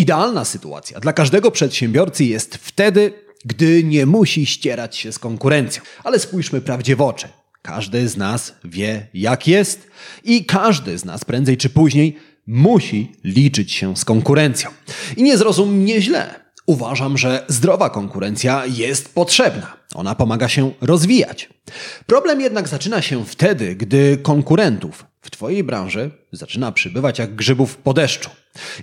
Idealna sytuacja dla każdego przedsiębiorcy jest wtedy, gdy nie musi ścierać się z konkurencją. Ale spójrzmy prawdzie w oczy. Każdy z nas wie, jak jest, i każdy z nas prędzej czy później musi liczyć się z konkurencją. I nie zrozum mnie źle. Uważam, że zdrowa konkurencja jest potrzebna. Ona pomaga się rozwijać. Problem jednak zaczyna się wtedy, gdy konkurentów w Twojej branży zaczyna przybywać jak grzybów po deszczu.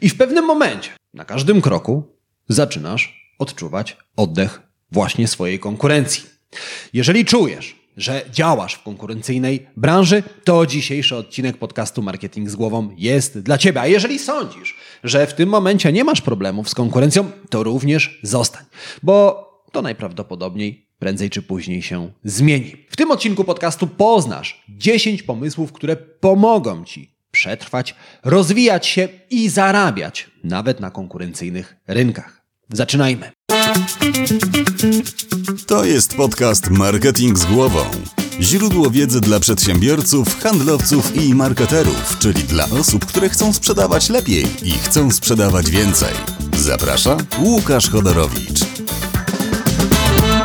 I w pewnym momencie, na każdym kroku, zaczynasz odczuwać oddech właśnie swojej konkurencji. Jeżeli czujesz, że działasz w konkurencyjnej branży, to dzisiejszy odcinek podcastu Marketing z Głową jest dla Ciebie. A jeżeli sądzisz, że w tym momencie nie masz problemów z konkurencją, to również zostań, bo to najprawdopodobniej prędzej czy później się zmieni. W tym odcinku podcastu poznasz 10 pomysłów, które pomogą Ci przetrwać, rozwijać się i zarabiać nawet na konkurencyjnych rynkach. Zaczynajmy. To jest podcast Marketing z głową. Źródło wiedzy dla przedsiębiorców, handlowców i marketerów, czyli dla osób, które chcą sprzedawać lepiej i chcą sprzedawać więcej. Zaprasza Łukasz Chodorowicz.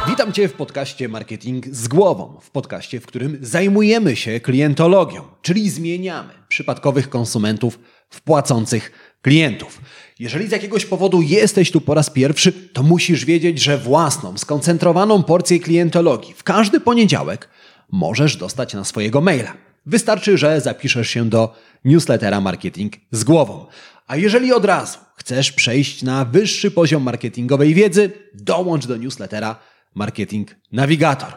Witam Cię w podcaście Marketing z głową. W podcaście, w którym zajmujemy się klientologią, czyli zmieniamy przypadkowych konsumentów w płacących klientów. Jeżeli z jakiegoś powodu jesteś tu po raz pierwszy, to musisz wiedzieć, że własną, skoncentrowaną porcję klientologii w każdy poniedziałek możesz dostać na swojego maila. Wystarczy, że zapiszesz się do newslettera Marketing z głową. A jeżeli od razu chcesz przejść na wyższy poziom marketingowej wiedzy, dołącz do newslettera Marketing Navigator.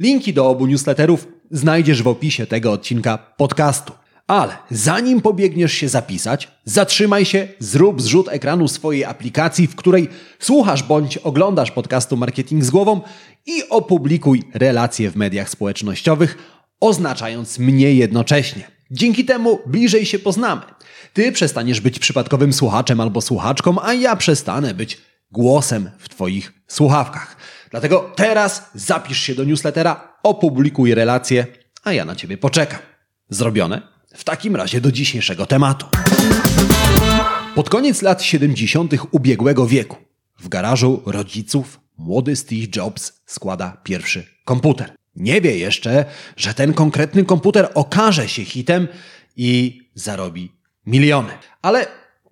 Linki do obu newsletterów znajdziesz w opisie tego odcinka podcastu. Ale zanim pobiegniesz się zapisać, zatrzymaj się, zrób zrzut ekranu swojej aplikacji, w której słuchasz bądź oglądasz podcastu Marketing z głową i opublikuj relacje w mediach społecznościowych, oznaczając mnie jednocześnie. Dzięki temu bliżej się poznamy. Ty przestaniesz być przypadkowym słuchaczem albo słuchaczką, a ja przestanę być głosem w Twoich słuchawkach. Dlatego teraz zapisz się do newslettera, opublikuj relacje, a ja na Ciebie poczekam. Zrobione? W takim razie do dzisiejszego tematu. Pod koniec lat 70. ubiegłego wieku w garażu rodziców młody Steve Jobs składa pierwszy komputer. Nie wie jeszcze, że ten konkretny komputer okaże się hitem i zarobi miliony. Ale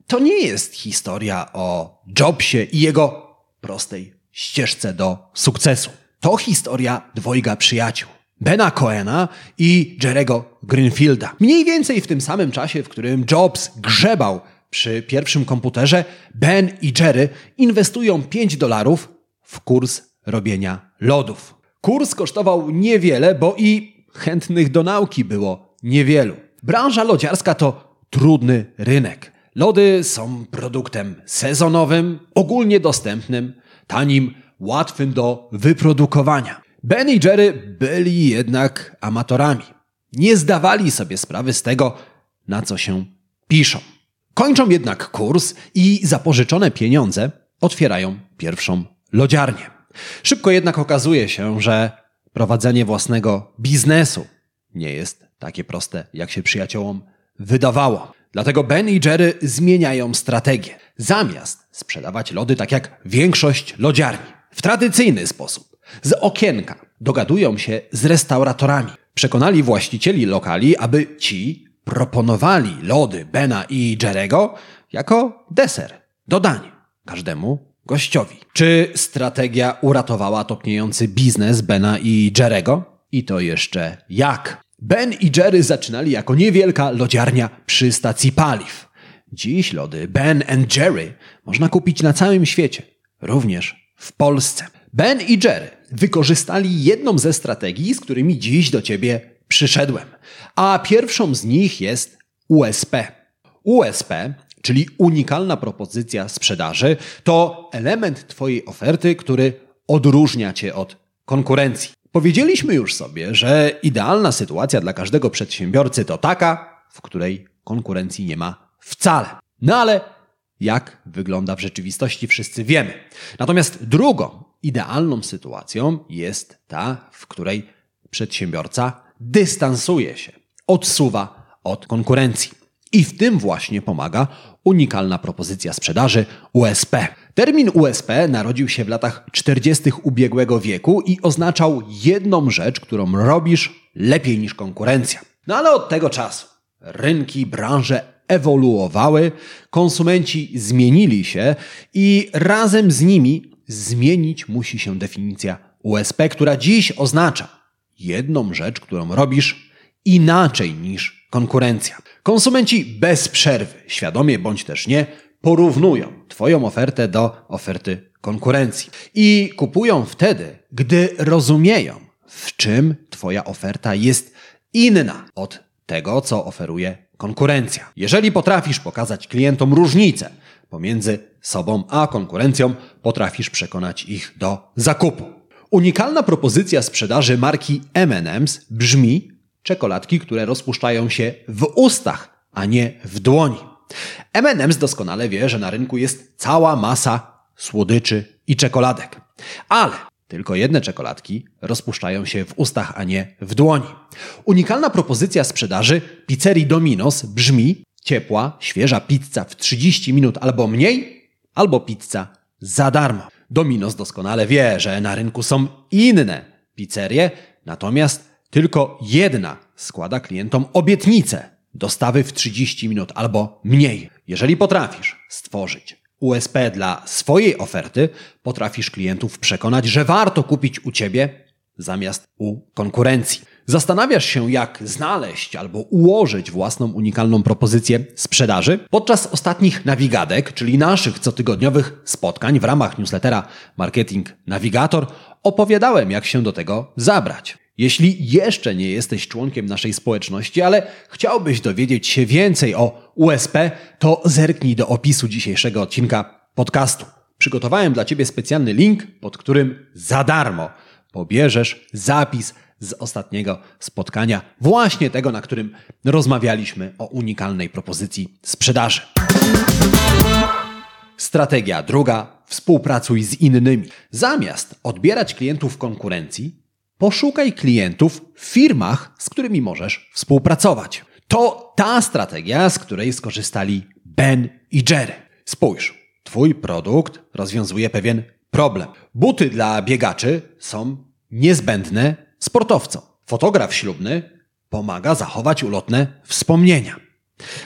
to nie jest historia o Jobsie i jego prostej ścieżce do sukcesu. To historia dwojga przyjaciół. Bena Cohena i Jerego Greenfielda. Mniej więcej w tym samym czasie, w którym Jobs grzebał przy pierwszym komputerze, Ben i Jerry inwestują 5 dolarów w kurs robienia lodów. Kurs kosztował niewiele, bo i chętnych do nauki było niewielu. Branża lodziarska to trudny rynek. Lody są produktem sezonowym, ogólnie dostępnym, tanim, łatwym do wyprodukowania. Ben i Jerry byli jednak amatorami. Nie zdawali sobie sprawy z tego, na co się piszą. Kończą jednak kurs i zapożyczone pieniądze otwierają pierwszą lodziarnię. Szybko jednak okazuje się, że prowadzenie własnego biznesu nie jest takie proste, jak się przyjaciołom wydawało. Dlatego Ben i Jerry zmieniają strategię. Zamiast sprzedawać lody tak jak większość lodziarni, w tradycyjny sposób, z okienka dogadują się z restauratorami. Przekonali właścicieli lokali, aby ci proponowali lody Bena i Jerego jako deser, dodanie każdemu gościowi. Czy strategia uratowała topniejący biznes Bena i Jerego? I to jeszcze jak? Ben i Jerry zaczynali jako niewielka lodziarnia przy stacji paliw. Dziś lody Ben and Jerry można kupić na całym świecie, również w Polsce. Ben i Jerry wykorzystali jedną ze strategii, z którymi dziś do ciebie przyszedłem. A pierwszą z nich jest USP. USP, czyli unikalna propozycja sprzedaży, to element Twojej oferty, który odróżnia Cię od konkurencji. Powiedzieliśmy już sobie, że idealna sytuacja dla każdego przedsiębiorcy to taka, w której konkurencji nie ma wcale. No ale jak wygląda w rzeczywistości, wszyscy wiemy. Natomiast drugą idealną sytuacją jest ta, w której przedsiębiorca dystansuje się, odsuwa od konkurencji. I w tym właśnie pomaga unikalna propozycja sprzedaży USP. Termin USP narodził się w latach 40. ubiegłego wieku i oznaczał jedną rzecz, którą robisz lepiej niż konkurencja. No ale od tego czasu rynki, branże ewoluowały, konsumenci zmienili się i razem z nimi zmienić musi się definicja USP, która dziś oznacza jedną rzecz, którą robisz inaczej niż konkurencja. Konsumenci bez przerwy, świadomie bądź też nie, porównują Twoją ofertę do oferty konkurencji i kupują wtedy, gdy rozumieją, w czym Twoja oferta jest inna od tego, co oferuje konkurencja. Jeżeli potrafisz pokazać klientom różnicę pomiędzy sobą a konkurencją, potrafisz przekonać ich do zakupu. Unikalna propozycja sprzedaży marki M&M's brzmi czekoladki, które rozpuszczają się w ustach, a nie w dłoni. M&M's doskonale wie, że na rynku jest cała masa słodyczy i czekoladek. Ale tylko jedne czekoladki rozpuszczają się w ustach, a nie w dłoni. Unikalna propozycja sprzedaży pizzerii Domino's brzmi ciepła, świeża pizza w 30 minut albo mniej, albo pizza za darmo. Domino's doskonale wie, że na rynku są inne pizzerie, natomiast tylko jedna składa klientom obietnicę dostawy w 30 minut albo mniej. Jeżeli potrafisz stworzyć USP dla swojej oferty, potrafisz klientów przekonać, że warto kupić u ciebie zamiast u konkurencji. Zastanawiasz się, jak znaleźć albo ułożyć własną unikalną propozycję sprzedaży? Podczas ostatnich nawigadek, czyli naszych cotygodniowych spotkań w ramach newslettera Marketing Navigator, opowiadałem, jak się do tego zabrać. Jeśli jeszcze nie jesteś członkiem naszej społeczności, ale chciałbyś dowiedzieć się więcej o USP, to zerknij do opisu dzisiejszego odcinka podcastu. Przygotowałem dla Ciebie specjalny link, pod którym za darmo pobierzesz zapis z ostatniego spotkania, właśnie tego, na którym rozmawialiśmy o unikalnej propozycji sprzedaży. Strategia druga: współpracuj z innymi. Zamiast odbierać klientów konkurencji, Poszukaj klientów w firmach, z którymi możesz współpracować. To ta strategia, z której skorzystali Ben i Jerry. Spójrz, Twój produkt rozwiązuje pewien problem. Buty dla biegaczy są niezbędne sportowcom. Fotograf ślubny pomaga zachować ulotne wspomnienia.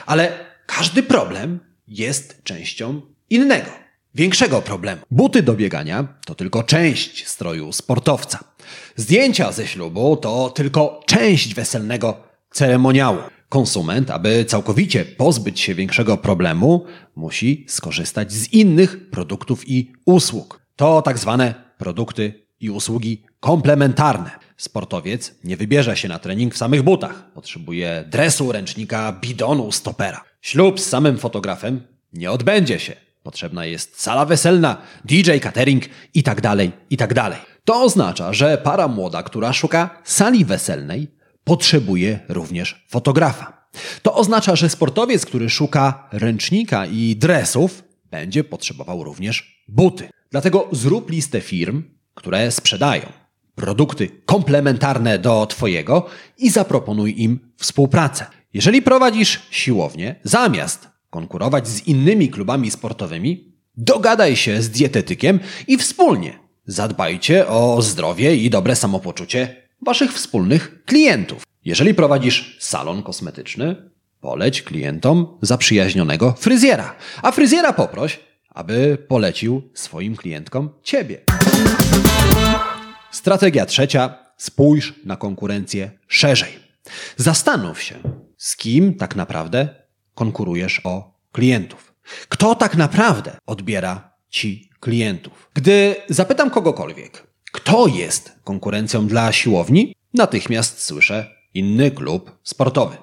Ale każdy problem jest częścią innego, większego problemu. Buty do biegania to tylko część stroju sportowca. Zdjęcia ze ślubu to tylko część weselnego ceremoniału. Konsument, aby całkowicie pozbyć się większego problemu, musi skorzystać z innych produktów i usług. To tak zwane produkty i usługi komplementarne. Sportowiec nie wybierze się na trening w samych butach. Potrzebuje dresu, ręcznika, bidonu, stopera. Ślub z samym fotografem nie odbędzie się. Potrzebna jest sala weselna, DJ, catering i tak To oznacza, że para młoda, która szuka sali weselnej, potrzebuje również fotografa. To oznacza, że sportowiec, który szuka ręcznika i dresów, będzie potrzebował również buty. Dlatego zrób listę firm, które sprzedają produkty komplementarne do Twojego i zaproponuj im współpracę. Jeżeli prowadzisz siłownię, zamiast konkurować z innymi klubami sportowymi, dogadaj się z dietetykiem i wspólnie Zadbajcie o zdrowie i dobre samopoczucie Waszych wspólnych klientów. Jeżeli prowadzisz salon kosmetyczny, poleć klientom zaprzyjaźnionego fryzjera, a fryzjera poproś, aby polecił swoim klientkom Ciebie. Strategia trzecia. Spójrz na konkurencję szerzej. Zastanów się, z kim tak naprawdę konkurujesz o klientów. Kto tak naprawdę odbiera Ci klientów. Gdy zapytam kogokolwiek, kto jest konkurencją dla siłowni, natychmiast słyszę inny klub sportowy.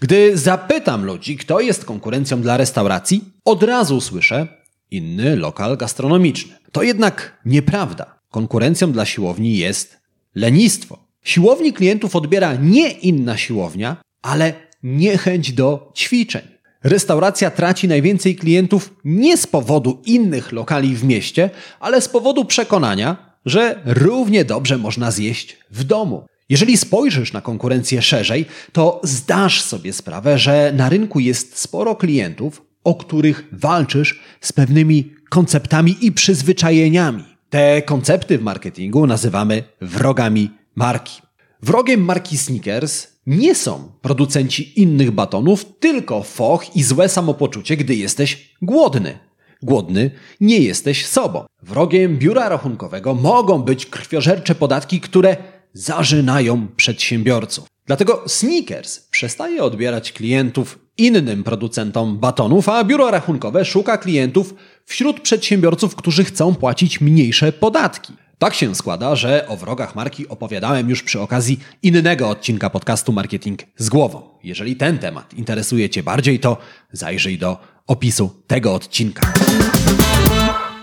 Gdy zapytam ludzi, kto jest konkurencją dla restauracji, od razu słyszę inny lokal gastronomiczny. To jednak nieprawda. Konkurencją dla siłowni jest lenistwo. Siłowni klientów odbiera nie inna siłownia, ale niechęć do ćwiczeń. Restauracja traci najwięcej klientów nie z powodu innych lokali w mieście, ale z powodu przekonania, że równie dobrze można zjeść w domu. Jeżeli spojrzysz na konkurencję szerzej, to zdasz sobie sprawę, że na rynku jest sporo klientów, o których walczysz z pewnymi konceptami i przyzwyczajeniami. Te koncepty w marketingu nazywamy wrogami marki. Wrogiem marki Snickers nie są producenci innych batonów, tylko foch i złe samopoczucie, gdy jesteś głodny. Głodny nie jesteś sobą. Wrogiem biura rachunkowego mogą być krwiożercze podatki, które zażynają przedsiębiorców. Dlatego Snickers przestaje odbierać klientów innym producentom batonów, a biuro rachunkowe szuka klientów wśród przedsiębiorców, którzy chcą płacić mniejsze podatki. Tak się składa, że o wrogach marki opowiadałem już przy okazji innego odcinka podcastu Marketing z głową. Jeżeli ten temat interesuje Cię bardziej, to zajrzyj do opisu tego odcinka.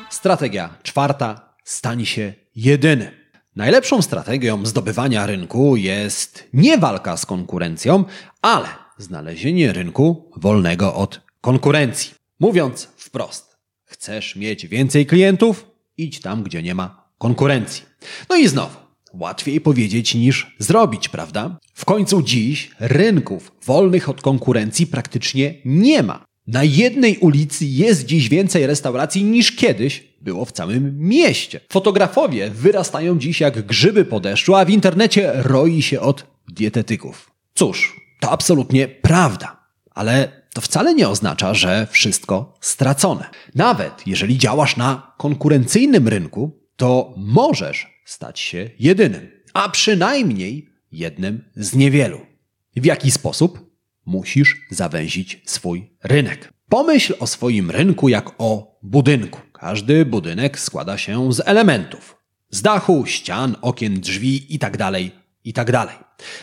Strategia czwarta. Stań się jedyny. Najlepszą strategią zdobywania rynku jest nie walka z konkurencją, ale znalezienie rynku wolnego od konkurencji. Mówiąc wprost, chcesz mieć więcej klientów? Idź tam, gdzie nie ma konkurencji. No i znowu, łatwiej powiedzieć niż zrobić, prawda? W końcu dziś rynków wolnych od konkurencji praktycznie nie ma. Na jednej ulicy jest dziś więcej restauracji niż kiedyś było w całym mieście. Fotografowie wyrastają dziś jak grzyby po deszczu, a w internecie roi się od dietetyków. Cóż, to absolutnie prawda, ale to wcale nie oznacza, że wszystko stracone. Nawet jeżeli działasz na konkurencyjnym rynku, to możesz stać się jedynym, a przynajmniej jednym z niewielu. W jaki sposób? Musisz zawęzić swój rynek. Pomyśl o swoim rynku jak o budynku. Każdy budynek składa się z elementów. Z dachu, ścian, okien, drzwi itd., itd.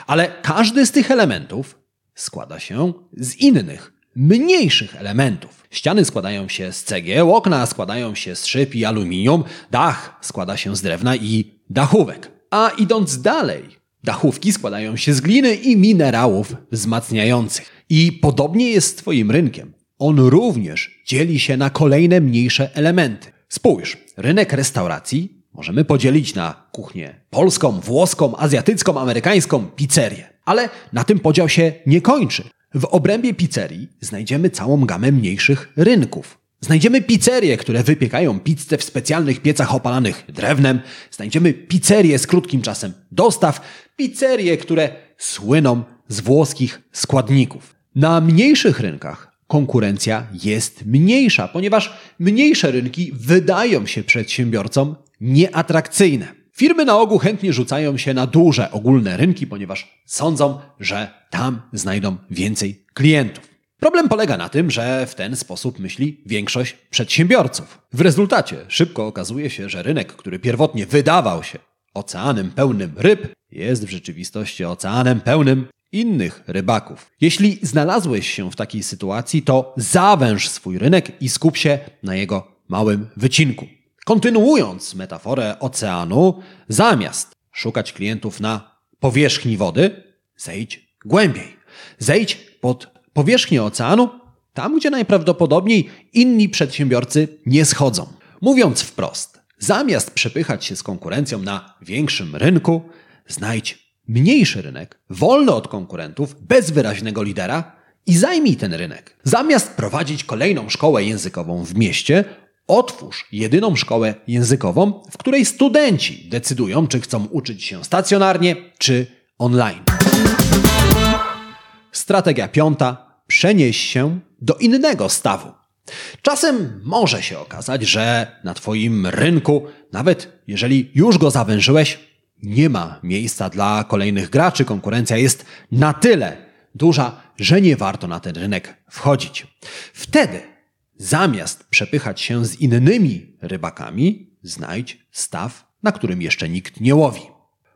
Ale każdy z tych elementów składa się z innych, mniejszych elementów. Ściany składają się z cegieł, okna składają się z szyb i aluminium, dach składa się z drewna i dachówek. A idąc dalej, dachówki składają się z gliny i minerałów wzmacniających. I podobnie jest z Twoim rynkiem. On również dzieli się na kolejne mniejsze elementy. Spójrz, rynek restauracji możemy podzielić na kuchnię polską, włoską, azjatycką, amerykańską, pizzerię. Ale na tym podział się nie kończy. W obrębie pizzerii znajdziemy całą gamę mniejszych rynków. Znajdziemy pizzerie, które wypiekają pizzę w specjalnych piecach opalanych drewnem. Znajdziemy pizzerie z krótkim czasem dostaw. Pizzerie, które słyną z włoskich składników. Na mniejszych rynkach konkurencja jest mniejsza, ponieważ mniejsze rynki wydają się przedsiębiorcom nieatrakcyjne. Firmy na ogół chętnie rzucają się na duże ogólne rynki, ponieważ sądzą, że tam znajdą więcej klientów. Problem polega na tym, że w ten sposób myśli większość przedsiębiorców. W rezultacie szybko okazuje się, że rynek, który pierwotnie wydawał się oceanem pełnym ryb, jest w rzeczywistości oceanem pełnym innych rybaków. Jeśli znalazłeś się w takiej sytuacji, to zawęż swój rynek i skup się na jego małym wycinku. Kontynuując metaforę oceanu, zamiast szukać klientów na powierzchni wody, zejdź głębiej. Zejdź pod powierzchnię oceanu, tam gdzie najprawdopodobniej inni przedsiębiorcy nie schodzą. Mówiąc wprost, zamiast przepychać się z konkurencją na większym rynku, znajdź mniejszy rynek, wolny od konkurentów, bez wyraźnego lidera i zajmij ten rynek. Zamiast prowadzić kolejną szkołę językową w mieście, Otwórz jedyną szkołę językową, w której studenci decydują, czy chcą uczyć się stacjonarnie, czy online. Strategia piąta. Przenieś się do innego stawu. Czasem może się okazać, że na Twoim rynku, nawet jeżeli już go zawężyłeś, nie ma miejsca dla kolejnych graczy. Konkurencja jest na tyle duża, że nie warto na ten rynek wchodzić. Wtedy Zamiast przepychać się z innymi rybakami, znajdź staw, na którym jeszcze nikt nie łowi.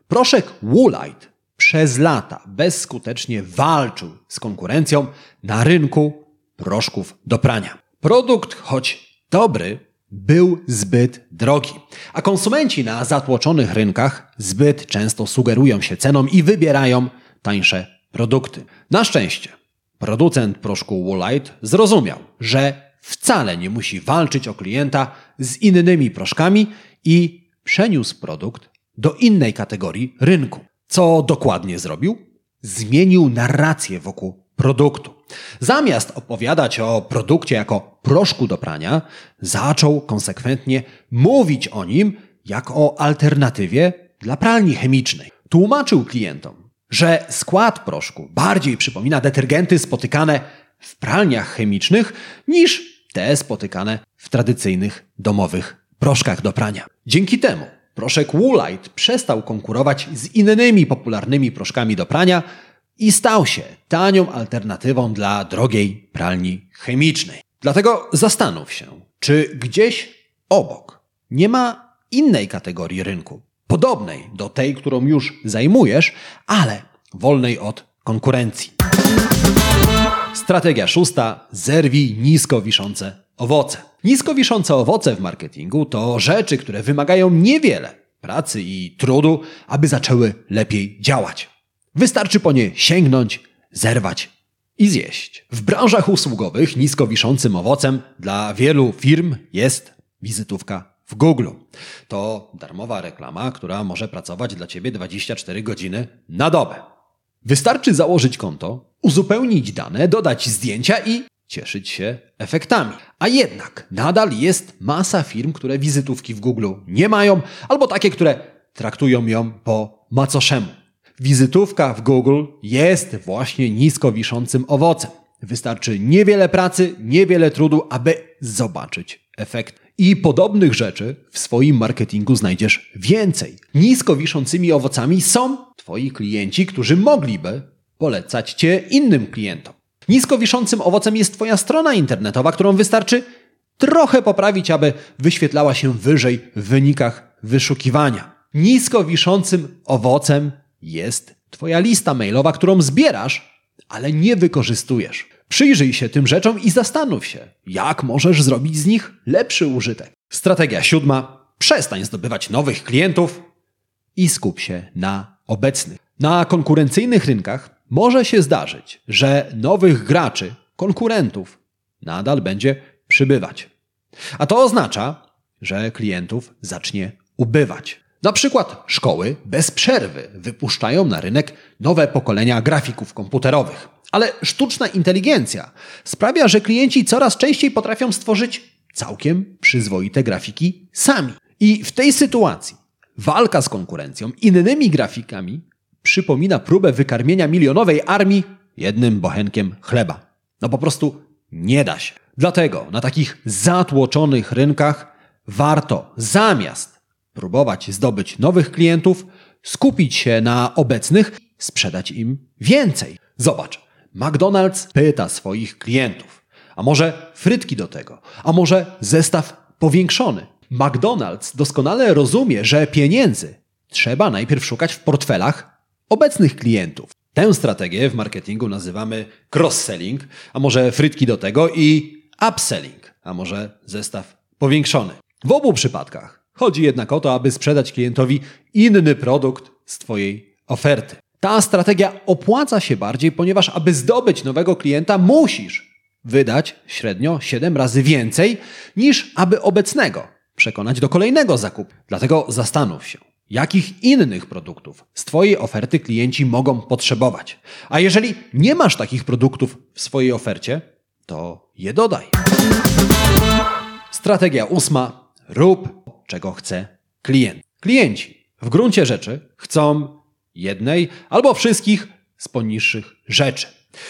Proszek Woolite przez lata bezskutecznie walczył z konkurencją na rynku proszków do prania. Produkt, choć dobry, był zbyt drogi, a konsumenci na zatłoczonych rynkach zbyt często sugerują się ceną i wybierają tańsze produkty. Na szczęście producent proszku Woolite zrozumiał, że wcale nie musi walczyć o klienta z innymi proszkami i przeniósł produkt do innej kategorii rynku. Co dokładnie zrobił? Zmienił narrację wokół produktu. Zamiast opowiadać o produkcie jako proszku do prania, zaczął konsekwentnie mówić o nim jak o alternatywie dla pralni chemicznej. Tłumaczył klientom, że skład proszku bardziej przypomina detergenty spotykane w pralniach chemicznych niż te spotykane w tradycyjnych domowych proszkach do prania. Dzięki temu proszek Woolite przestał konkurować z innymi popularnymi proszkami do prania i stał się tanią alternatywą dla drogiej pralni chemicznej. Dlatego zastanów się, czy gdzieś obok nie ma innej kategorii rynku, podobnej do tej, którą już zajmujesz, ale wolnej od konkurencji. Strategia szósta: zerwij nisko wiszące owoce. Nisko wiszące owoce w marketingu to rzeczy, które wymagają niewiele pracy i trudu, aby zaczęły lepiej działać. Wystarczy po nie sięgnąć, zerwać i zjeść. W branżach usługowych nisko wiszącym owocem dla wielu firm jest wizytówka w Google. To darmowa reklama, która może pracować dla Ciebie 24 godziny na dobę. Wystarczy założyć konto, uzupełnić dane, dodać zdjęcia i cieszyć się efektami. A jednak nadal jest masa firm, które wizytówki w Google nie mają, albo takie, które traktują ją po macoszemu. Wizytówka w Google jest właśnie nisko wiszącym owocem. Wystarczy niewiele pracy, niewiele trudu, aby zobaczyć efekt. I podobnych rzeczy w swoim marketingu znajdziesz więcej. Nisko wiszącymi owocami są Twoi klienci, którzy mogliby polecać Cię innym klientom. Nisko wiszącym owocem jest Twoja strona internetowa, którą wystarczy trochę poprawić, aby wyświetlała się wyżej w wynikach wyszukiwania. Nisko wiszącym owocem jest Twoja lista mailowa, którą zbierasz, ale nie wykorzystujesz. Przyjrzyj się tym rzeczom i zastanów się, jak możesz zrobić z nich lepszy użytek. Strategia siódma: przestań zdobywać nowych klientów i skup się na obecnych. Na konkurencyjnych rynkach może się zdarzyć, że nowych graczy, konkurentów, nadal będzie przybywać. A to oznacza, że klientów zacznie ubywać. Na przykład szkoły bez przerwy wypuszczają na rynek nowe pokolenia grafików komputerowych. Ale sztuczna inteligencja sprawia, że klienci coraz częściej potrafią stworzyć całkiem przyzwoite grafiki sami. I w tej sytuacji walka z konkurencją innymi grafikami przypomina próbę wykarmienia milionowej armii jednym bochenkiem chleba. No po prostu nie da się. Dlatego na takich zatłoczonych rynkach warto zamiast próbować zdobyć nowych klientów, skupić się na obecnych, sprzedać im więcej. Zobacz, McDonald's pyta swoich klientów, a może frytki do tego, a może zestaw powiększony. McDonald's doskonale rozumie, że pieniędzy trzeba najpierw szukać w portfelach obecnych klientów. Tę strategię w marketingu nazywamy cross-selling, a może frytki do tego i upselling, a może zestaw powiększony. W obu przypadkach chodzi jednak o to, aby sprzedać klientowi inny produkt z Twojej oferty. Ta strategia opłaca się bardziej, ponieważ aby zdobyć nowego klienta, musisz wydać średnio 7 razy więcej niż aby obecnego przekonać do kolejnego zakupu. Dlatego zastanów się, jakich innych produktów z Twojej oferty klienci mogą potrzebować. A jeżeli nie masz takich produktów w swojej ofercie, to je dodaj. Strategia ósma: rób czego chce klient. Klienci w gruncie rzeczy chcą jednej albo wszystkich z poniższych rzeczy.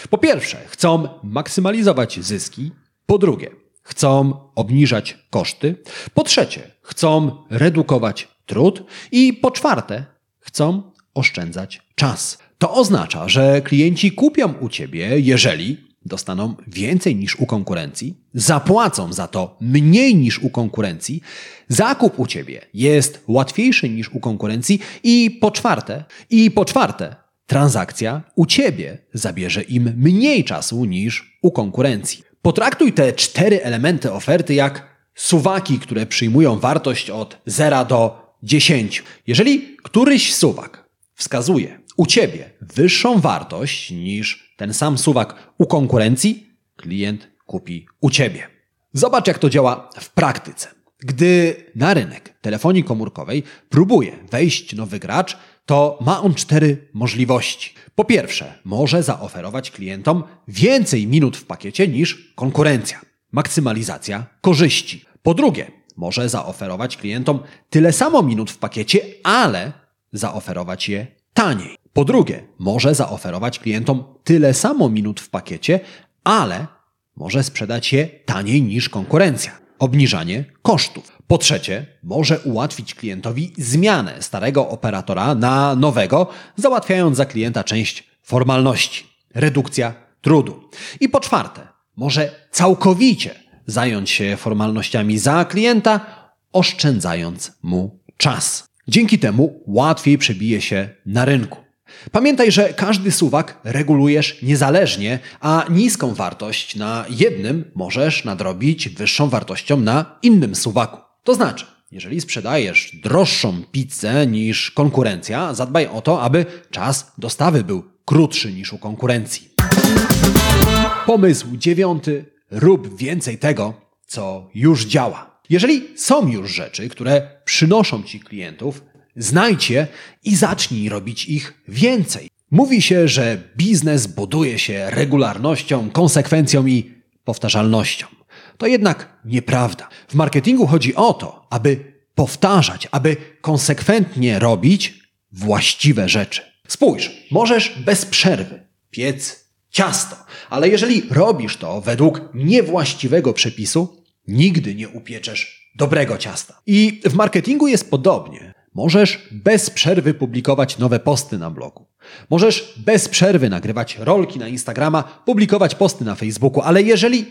Po pierwsze, chcą maksymalizować zyski. Po drugie, chcą obniżać koszty. Po trzecie, chcą redukować trud. I po czwarte, chcą oszczędzać czas. To oznacza, że klienci kupią u ciebie, jeżeli dostaną więcej niż u konkurencji, zapłacą za to mniej niż u konkurencji, zakup u ciebie jest łatwiejszy niż u konkurencji i po czwarte, i po czwarte, transakcja u ciebie zabierze im mniej czasu niż u konkurencji. Potraktuj te cztery elementy oferty jak suwaki, które przyjmują wartość od 0 do 10. Jeżeli któryś suwak wskazuje u ciebie wyższą wartość niż ten sam suwak u konkurencji, klient kupi u ciebie. Zobacz, jak to działa w praktyce. Gdy na rynek telefonii komórkowej próbuje wejść nowy gracz, to ma on cztery możliwości. Po pierwsze, może zaoferować klientom więcej minut w pakiecie niż konkurencja. Maksymalizacja korzyści. Po drugie, może zaoferować klientom tyle samo minut w pakiecie, ale zaoferować je taniej. Po drugie, może zaoferować klientom tyle samo minut w pakiecie, ale może sprzedać je taniej niż konkurencja. Obniżanie kosztów. Po trzecie, może ułatwić klientowi zmianę starego operatora na nowego, załatwiając za klienta część formalności. Redukcja trudu. I po czwarte, może całkowicie zająć się formalnościami za klienta, oszczędzając mu czas. Dzięki temu łatwiej przebije się na rynku. Pamiętaj, że każdy suwak regulujesz niezależnie, a niską wartość na jednym możesz nadrobić wyższą wartością na innym suwaku. To znaczy, jeżeli sprzedajesz droższą pizzę niż konkurencja, zadbaj o to, aby czas dostawy był krótszy niż u konkurencji. Pomysł dziewiąty. Rób więcej tego, co już działa. Jeżeli są już rzeczy, które przynoszą ci klientów, znajdź je i zacznij robić ich więcej. Mówi się, że biznes buduje się regularnością, konsekwencją i powtarzalnością. To jednak nieprawda. W marketingu chodzi o to, aby powtarzać, aby konsekwentnie robić właściwe rzeczy. Spójrz, możesz bez przerwy piec ciasto, ale jeżeli robisz to według niewłaściwego przepisu, nigdy nie upieczesz dobrego ciasta. I w marketingu jest podobnie. Możesz bez przerwy publikować nowe posty na blogu. Możesz bez przerwy nagrywać rolki na Instagrama, publikować posty na Facebooku, ale jeżeli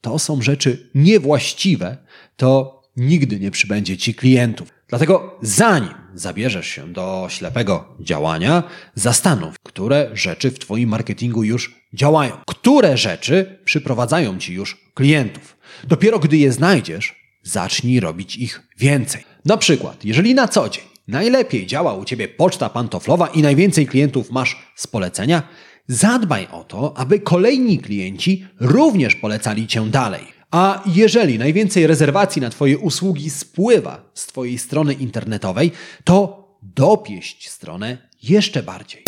to są rzeczy niewłaściwe, to nigdy nie przybędzie ci klientów. Dlatego zanim zabierzesz się do ślepego działania, zastanów, które rzeczy w Twoim marketingu już działają, które rzeczy przyprowadzają Ci już klientów. Dopiero gdy je znajdziesz, zacznij robić ich więcej. Na przykład, jeżeli na co dzień najlepiej działa u Ciebie poczta pantoflowa i najwięcej klientów masz z polecenia, zadbaj o to, aby kolejni klienci również polecali Cię dalej. A jeżeli najwięcej rezerwacji na Twoje usługi spływa z Twojej strony internetowej, to dopieść stronę jeszcze bardziej.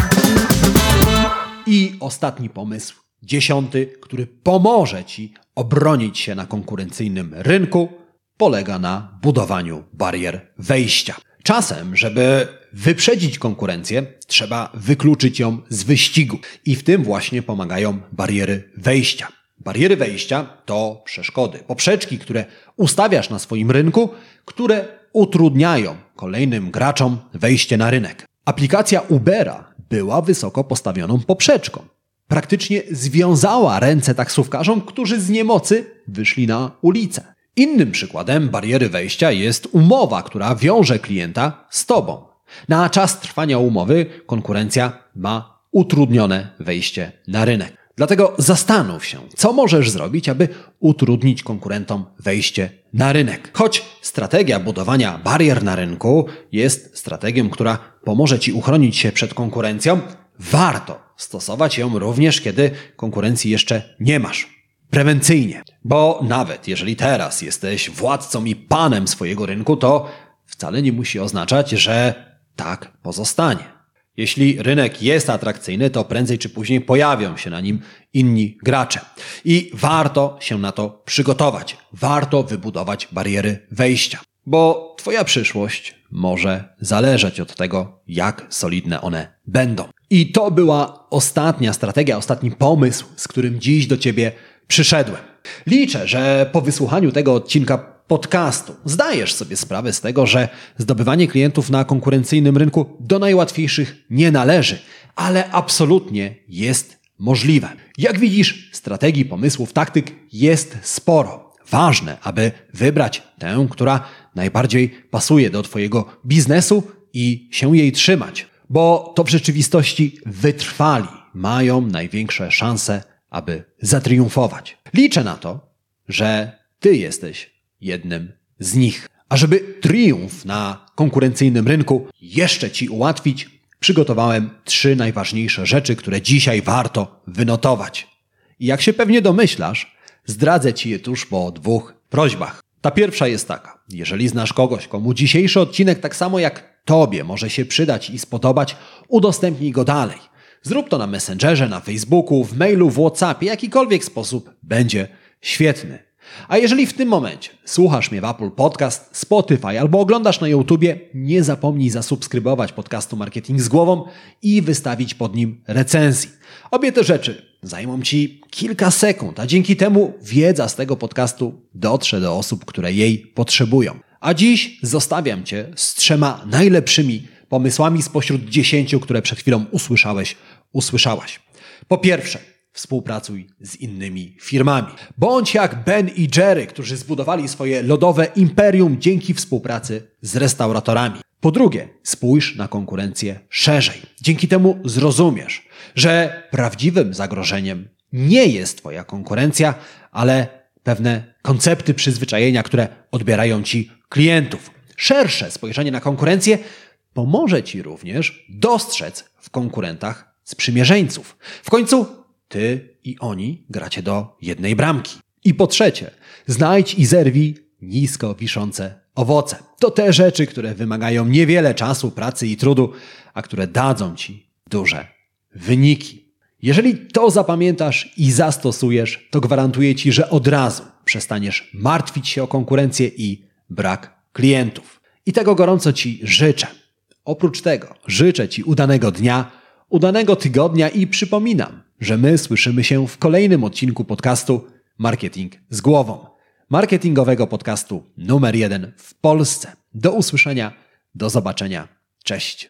I ostatni pomysł, dziesiąty, który pomoże Ci obronić się na konkurencyjnym rynku, polega na budowaniu barier wejścia. Czasem, żeby wyprzedzić konkurencję, trzeba wykluczyć ją z wyścigu. I w tym właśnie pomagają bariery wejścia. Bariery wejścia to przeszkody, poprzeczki, które ustawiasz na swoim rynku, które utrudniają kolejnym graczom wejście na rynek. Aplikacja Ubera była wysoko postawioną poprzeczką. Praktycznie związała ręce taksówkarzom, którzy z niemocy wyszli na ulicę. Innym przykładem bariery wejścia jest umowa, która wiąże klienta z tobą. Na czas trwania umowy konkurencja ma utrudnione wejście na rynek. Dlatego zastanów się, co możesz zrobić, aby utrudnić konkurentom wejście na rynek. Choć strategia budowania barier na rynku jest strategią, która pomoże Ci uchronić się przed konkurencją, warto stosować ją również, kiedy konkurencji jeszcze nie masz. Prewencyjnie. Bo nawet jeżeli teraz jesteś władcą i panem swojego rynku, to wcale nie musi oznaczać, że tak pozostanie. Jeśli rynek jest atrakcyjny, to prędzej czy później pojawią się na nim inni gracze. I warto się na to przygotować. Warto wybudować bariery wejścia. Bo Twoja przyszłość może zależeć od tego, jak solidne one będą. I to była ostatnia strategia, ostatni pomysł, z którym dziś do Ciebie przyszedłem. Liczę, że po wysłuchaniu tego odcinka podcastu. Zdajesz sobie sprawę z tego, że zdobywanie klientów na konkurencyjnym rynku do najłatwiejszych nie należy, ale absolutnie jest możliwe. Jak widzisz, strategii, pomysłów, taktyk jest sporo. Ważne, aby wybrać tę, która najbardziej pasuje do Twojego biznesu i się jej trzymać, bo to w rzeczywistości wytrwali mają największe szanse, aby zatriumfować. Liczę na to, że Ty jesteś jednym z nich. A żeby triumf na konkurencyjnym rynku jeszcze Ci ułatwić, przygotowałem trzy najważniejsze rzeczy, które dzisiaj warto wynotować. I jak się pewnie domyślasz, zdradzę Ci je tuż po dwóch prośbach. Ta pierwsza jest taka. Jeżeli znasz kogoś, komu dzisiejszy odcinek, tak samo jak Tobie może się przydać i spodobać, udostępnij go dalej. Zrób to na Messengerze, na Facebooku, w mailu, w WhatsAppie, jakikolwiek sposób będzie świetny. A jeżeli w tym momencie słuchasz mnie w Apple Podcast, Spotify albo oglądasz na YouTubie, nie zapomnij zasubskrybować podcastu Marketing z głową i wystawić pod nim recenzji. Obie te rzeczy zajmą Ci kilka sekund, a dzięki temu wiedza z tego podcastu dotrze do osób, które jej potrzebują. A dziś zostawiam Cię z trzema najlepszymi pomysłami spośród dziesięciu, które przed chwilą usłyszałeś, usłyszałaś. Po pierwsze, współpracuj z innymi firmami. Bądź jak Ben i Jerry, którzy zbudowali swoje lodowe imperium dzięki współpracy z restauratorami. Po drugie, spójrz na konkurencję szerzej. Dzięki temu zrozumiesz, że prawdziwym zagrożeniem nie jest Twoja konkurencja, ale pewne koncepty przyzwyczajenia, które odbierają Ci klientów. Szersze spojrzenie na konkurencję pomoże Ci również dostrzec w konkurentach sprzymierzeńców. W końcu Ty i oni gracie do jednej bramki. I po trzecie, znajdź i zerwij nisko wiszące owoce. To te rzeczy, które wymagają niewiele czasu, pracy i trudu, a które dadzą Ci duże wyniki. Jeżeli to zapamiętasz i zastosujesz, to gwarantuję Ci, że od razu przestaniesz martwić się o konkurencję i brak klientów. I tego gorąco Ci życzę. Oprócz tego życzę Ci udanego dnia, udanego tygodnia i przypominam, że my słyszymy się w kolejnym odcinku podcastu Marketing z głową. Marketingowego podcastu numer jeden w Polsce. Do usłyszenia, do zobaczenia. Cześć.